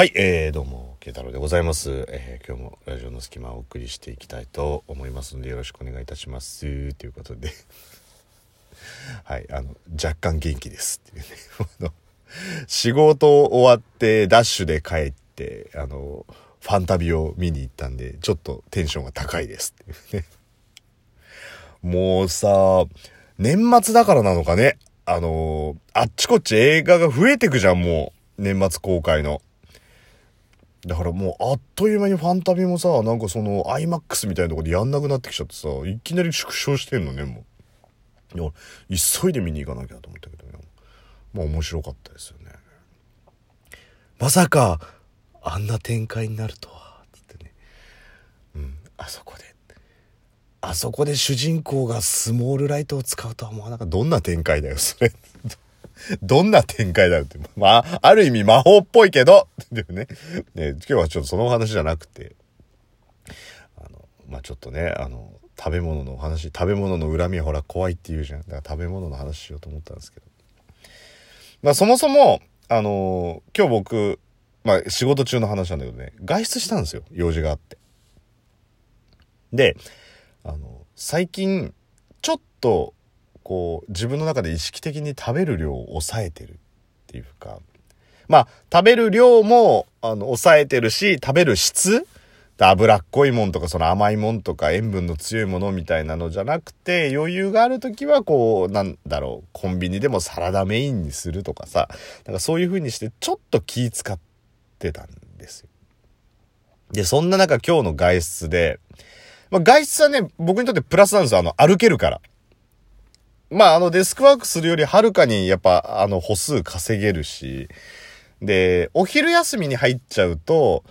はい、えー、どうも、慶太郎でございます。えー、今日もラジオの隙間をお送りしていきたいと思いますので、よろしくお願いいたします。ということで、はい、あの、若干元気ですっていうね。仕事終わって、ダッシュで帰って、あの、ファンタビを見に行ったんで、ちょっとテンションが高いですっていうね。もうさ、年末だからなのかね。あのあっちこっち映画が増えてくじゃん、もう。年末公開の。だからもうあっという間にファンタビもさ、なんかその IMAX みたいなとこでやんなくなってきちゃってさ、いきなり縮小してんのね、もう。いや、急いで見に行かなきゃと思ったけどね。まあ面白かったですよね。まさか、あんな展開になるとは、つってね。うん、あそこで。あそこで主人公がスモールライトを使うとは思わなかった。どんな展開だよ、それ。どんな展開だよって。まあ、ある意味魔法っぽいけど、でもね。ね、今日はちょっとそのお話じゃなくて、あの、まあちょっとね、あの、食べ物のお話、食べ物の恨みはほら怖いって言うじゃん。だから食べ物の話しようと思ったんですけど。まあそもそも、あの、今日僕、まあ仕事中の話なんだけどね、外出したんですよ。用事があって。で、あの、最近、ちょっと、こう、自分の中で意識的に食べる量を抑えてるっていうか、まあ、食べる量も、あの、抑えてるし、食べる質脂っこいもんとか、その甘いもんとか、塩分の強いものみたいなのじゃなくて、余裕があるときは、こう、なんだろう、コンビニでもサラダメインにするとかさ、なんかそういう風にして、ちょっと気使ってたんですよ。で、そんな中、今日の外出で、まあ、外出はね、僕にとってプラスなんですよ。あの、歩けるから。まあ、あの、デスクワークするよりはるかに、やっぱ、あの、歩数稼げるし、で、お昼休みに入っちゃうと、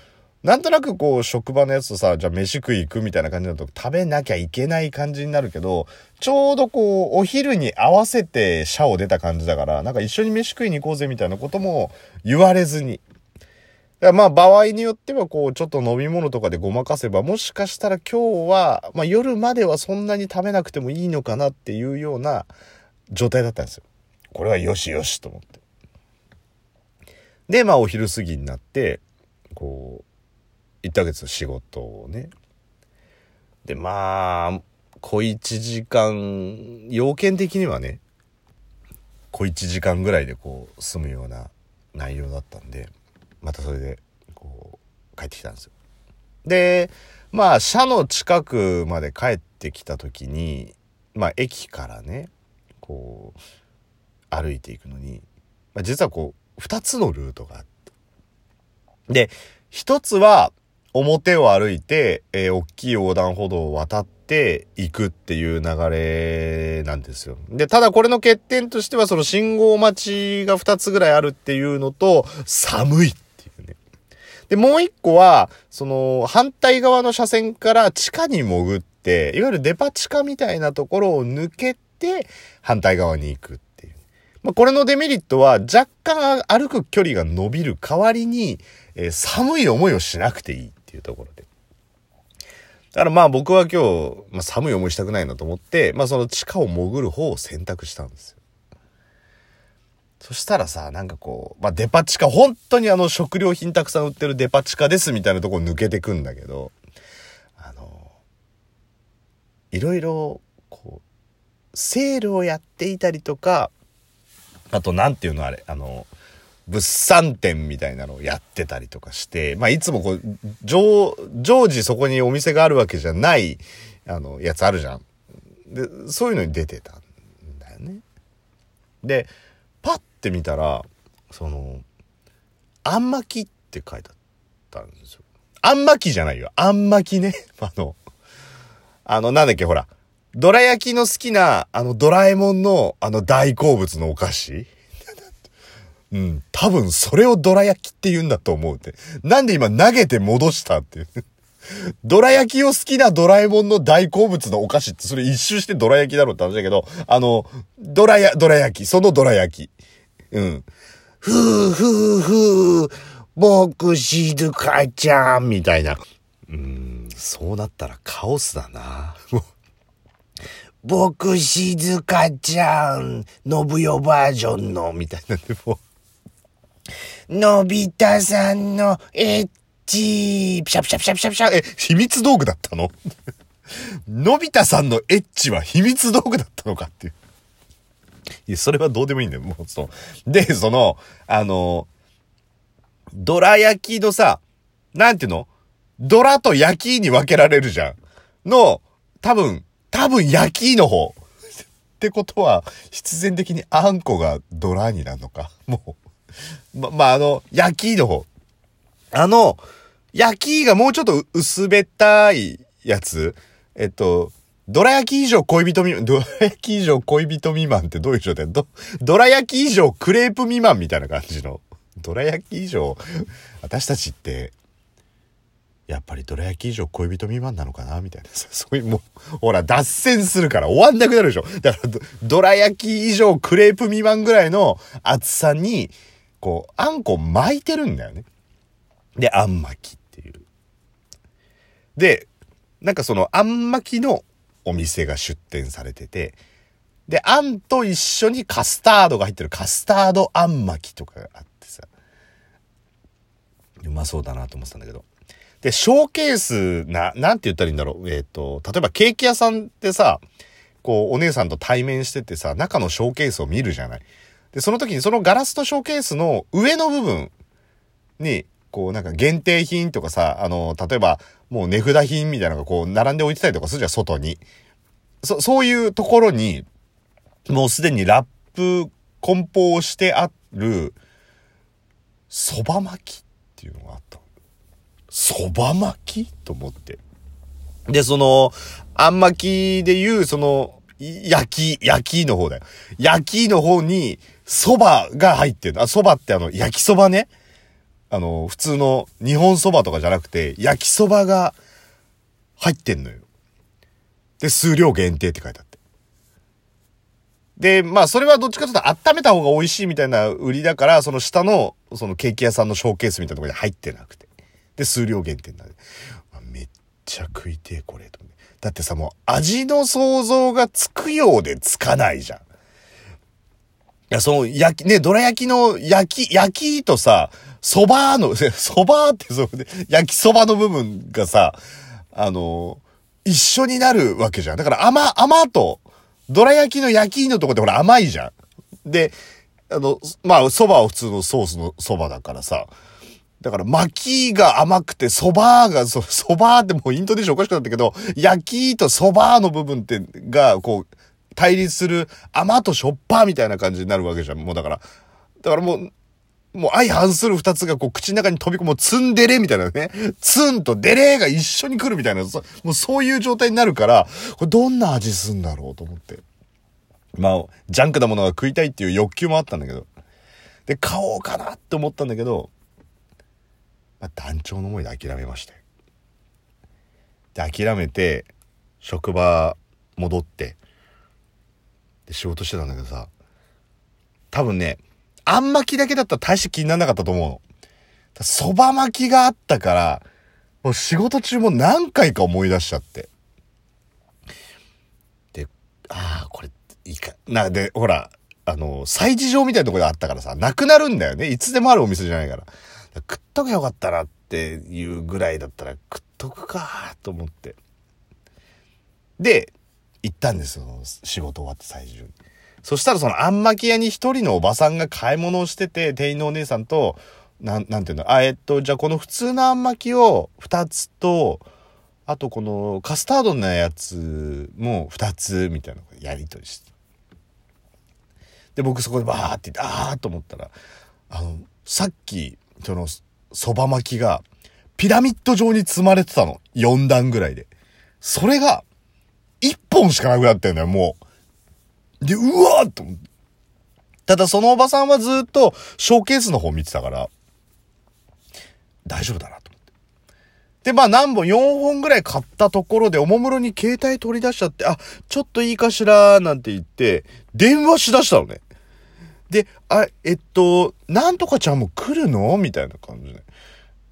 なんとなくこう、職場のやつとさ、じゃあ飯食い行くみたいな感じだと、食べなきゃいけない感じになるけど、ちょうどこう、お昼に合わせて社を出た感じだから、なんか一緒に飯食いに行こうぜみたいなことも言われずに。まあ場合によってはこうちょっと飲み物とかでごまかせばもしかしたら今日は、まあ、夜まではそんなに食べなくてもいいのかなっていうような状態だったんですよ。これはよしよしと思って。でまあお昼過ぎになってこう1ヶ月仕事をねでまあ小1時間要件的にはね小1時間ぐらいでこう済むような内容だったんでまたそれでこう帰ってきたんですよ。でまあ社の近くまで帰ってきた時にまあ駅からねこう歩いていくのに、まあ、実はこう2つのルートがあってで1つは表を歩いて、えー大きい横断歩道を渡って行くっていう流れなんですよ。で、ただこれの欠点としてはその信号待ちが2つぐらいあるっていうのと寒いっ。で、もう一個は、その、反対側の車線から地下に潜って、いわゆるデパ地下みたいなところを抜けて、反対側に行くっていう。まあ、これのデメリットは、若干歩く距離が伸びる代わりに、えー寒い思いをしなくていいっていうところで。だからまあ僕は今日、まあ、寒い思いしたくないなと思って、まあその地下を潜る方を選択したんですよ。そしたらさ、なんかこう、まあ、デパ地下、本当にあの食料品たくさん売ってるデパ地下ですみたいなとこ抜けてくんだけど、あの、いろいろ、こう、セールをやっていたりとか、あとなんていうのあれ、あの、物産展みたいなのをやってたりとかして、まあ、いつもこう、常、常時そこにお店があるわけじゃない、あの、やつあるじゃん。で、そういうのに出てたんだよね。で、パッて見たら、その、あん巻きって書いてあったんですよ。あん巻きじゃないよ。あん巻きね。あの、あの、なんだっけ、ほら。どら焼きの好きな、あの、ドラえもんの、あの、大好物のお菓子 うん。多分、それをどら焼きって言うんだと思うって。なんで今投げて戻したっていう。どら焼きを好きなドラえもんの大好物のお菓子って、それ一周してどら焼きだろうって話だけど、あの、どらや、どら焼き、そのどら焼き。うん。ふうふうふう、僕静香ちゃん、みたいな。うん、そうなったらカオスだな。僕静香ちゃん、信代バージョンの、みたいなでも、のび太さんのエッチピシャピシャピシャピシャピシャ。え、秘密道具だったの？のび太さんのエッチは秘密道具だったのかっていう。いや、それはどうでもいいんだよ。もう、そう。で、その、あの、ドラ焼きのさ、なんていうの？ドラと焼きに分けられるじゃん。の、多分、多分焼きの方。ってことは、必然的にあんこがドラになるのか。もう。ま、まあ、あの、焼きの方。あの、焼きがもうちょっと薄べったいやつ。えっと、ドラ焼き以上恋人未満、ドラ焼き以上恋人未満ってどういう状態？ド、ドラ焼き以上クレープ未満みたいな感じの。ドラ焼き以上、私たちって、やっぱりどら焼き以上恋人未満なのかな？みたいな、そういう、もう、ほら、脱線するから終わんなくなるでしょ。だからど、どら焼き以上クレープ未満ぐらいの厚さに、こう、あんこ巻いてるんだよね。で、あん巻きっていう。で、なんかその、あん巻きのお店が出店されてて、で、あんと一緒にカスタードが入ってるカスタードあん巻きとかがあってさ、うまそうだなと思ってたんだけど。で、ショーケースな、なんて言ったらいいんだろう。えっ、ー、と、例えばケーキ屋さんってさ、こう、お姉さんと対面しててさ、中のショーケースを見るじゃない。で、その時にそのガラスとショーケースの上の部分に、こうなんか限定品とかさ、あの、例えばもう値札品みたいなのがこう並んで置いてたりとかするじゃん、外に。そ、そういうところに、もうすでにラップ、梱包してある、蕎麦巻きっていうのがあった。蕎麦巻きと思って。で、その、あん巻きでいう、その、焼き、焼きの方だよ。焼きの方に、蕎麦が入ってる。あ、蕎麦ってあの、焼き蕎麦ね。あの、普通の日本蕎麦とかじゃなくて、焼き蕎麦が入ってんのよ。で、数量限定って書いてあって。で、まあ、それはどっちかというと温めた方が美味しいみたいな売りだから、その下の、そのケーキ屋さんのショーケースみたいなところに入ってなくて。で、数量限定になる。めっちゃ食いてえ、これ。だってさ、もう味の想像がつくようでつかないじゃん。いや、その、焼き、ね、どら焼きの焼き、焼きとさ、蕎麦の、蕎麦ってそ、焼き蕎麦の部分がさ、あの、一緒になるわけじゃん。だから甘、甘と、どら焼きの焼きのとこってほら甘いじゃん。で、あの、まあ、蕎麦は普通のソースの蕎麦だからさ、だから巻きが甘くて蕎麦が、そ、蕎麦ってもうイントネーションおかしくなったけど、焼きと蕎麦の部分って、が、こう、対立する甘としょっぱみたいな感じになるわけじゃん。もうだから、だからもう、もう相反する二つがこう口の中に飛び込む、ツンデレみたいなね。ツンとデレが一緒に来るみたいな、もうそういう状態になるから、これどんな味すんだろうと思って。まあ、ジャンクなものが食いたいっていう欲求もあったんだけど。で、買おうかなって思ったんだけど、まあ、団長の思いで諦めましたで、諦めて、職場戻って、で、仕事してたんだけどさ、多分ね、あん巻きだけだったら大して気にならなかったと思うの。蕎麦巻きがあったから、もう仕事中も何回か思い出しちゃって。で、ああ、これ、いか。な、で、ほら、あの、催事場みたいなところであったからさ、なくなるんだよね。いつでもあるお店じゃないから。食っとけよかったなっていうぐらいだったら食っとくかと思って。で、行ったんですよ。仕事終わって最終に。そしたらそのあんまき屋に一人のおばさんが買い物をしてて、店員のお姉さんと、なん、なんていうの、あ、えっと、じゃあこの普通のあんまきを二つと、あとこのカスタードのやつも二つみたいなやりとりして。で、僕そこでバーって言って、あーと思ったら、あの、さっきその、蕎麦巻きが、ピラミッド状に積まれてたの。4段ぐらいで。それが、1本しかなくなってんだよ、もう。で、うわーっと。ただそのおばさんはずっと、ショーケースの方見てたから、大丈夫だなと思って。で、まあ何本、4本ぐらい買ったところで、おもむろに携帯取り出しちゃって、あ、ちょっといいかしら、なんて言って、電話しだしたのね。で、あ、えっと、なんとかちゃんも来るの？みたいな感じで。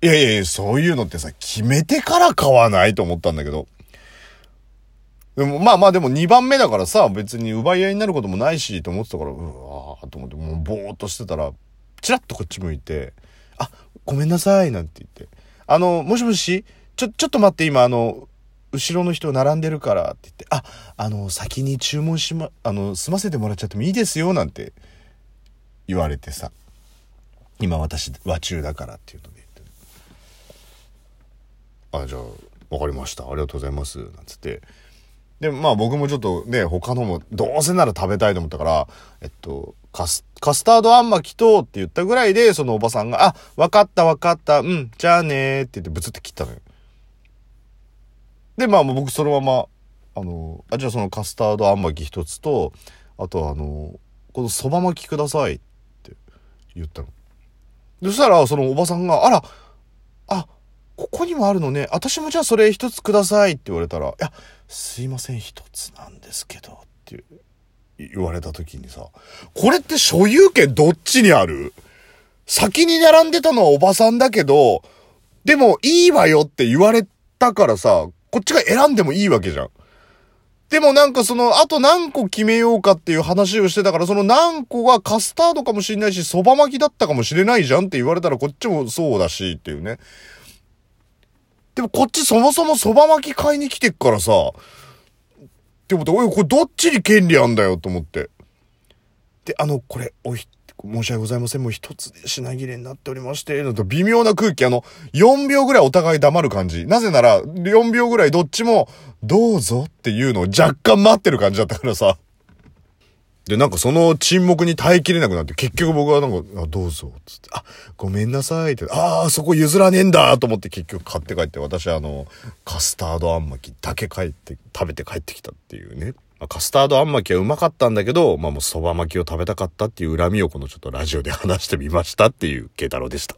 いやいやいや、そういうのってさ、決めてから買わないと思ったんだけど。でも、まあまあでも2番目だからさ、別に奪い合いになることもないし、と思ってたから、うわーと思って、もうぼーっとしてたら、チラッとこっち向いて、あ、ごめんなさい、なんて言って。あの、もしもし、ちょ、ちょっと待って、今、あの、後ろの人並んでるからって言って、あ、あの、先に注文しま、あの、済ませてもらっちゃってもいいですよ、なんて言われてさ。今私、和中だからっていうので言って。あ、じゃあ、わかりました。ありがとうございます。なんつって。で、まあ僕もちょっとね、他のも、どうせなら食べたいと思ったから、えっと、カス、カスタードあんまきとって言ったぐらいで、そのおばさんが、あ、わかったわかった、うん、じゃあねーって言ってブツって切ったのよ。で、まあ僕そのまま、あの、あ、じゃあそのカスタードあんまき一つと、あとあの、このそば巻きくださいって言ったの。そしたら、そのおばさんが、あら、あ、ここにもあるのね。私もじゃあそれ一つくださいって言われたら、いや、すいません、一つなんですけど、って言われた時にさ、これって所有権どっちにある？先に並んでたのはおばさんだけど、でもいいわよって言われたからさ、こっちが選んでもいいわけじゃん。でもなんかその、あと何個決めようかっていう話をしてたから、その何個がカスタードかもしれないし、蕎麦巻きだったかもしれないじゃんって言われたらこっちもそうだしっていうね。でもこっちそもそも蕎麦巻き買いに来てっからさ、って思って、おい、これどっちに権利あんだよと思って。で、あの、これ、おい、申し訳ございません。もう一つで品切れになっておりまして、のと微妙な空気、あの、4秒ぐらいお互い黙る感じ。なぜなら、4秒ぐらいどっちも、どうぞっていうのを若干待ってる感じだったからさ。で、なんかその沈黙に耐えきれなくなって、結局僕はなんか、あどうぞ、つって、あ、ごめんなさいって、ああ、そこ譲らねえんだと思って結局買って帰って、私はあの、カスタードあん巻きだけ帰って、食べて帰ってきたっていうね。あ、カスタードあん巻きはうまかったんだけど、まあもう蕎麦巻きを食べたかったっていう恨みをこのちょっとラジオで話してみましたっていう慶太郎でした。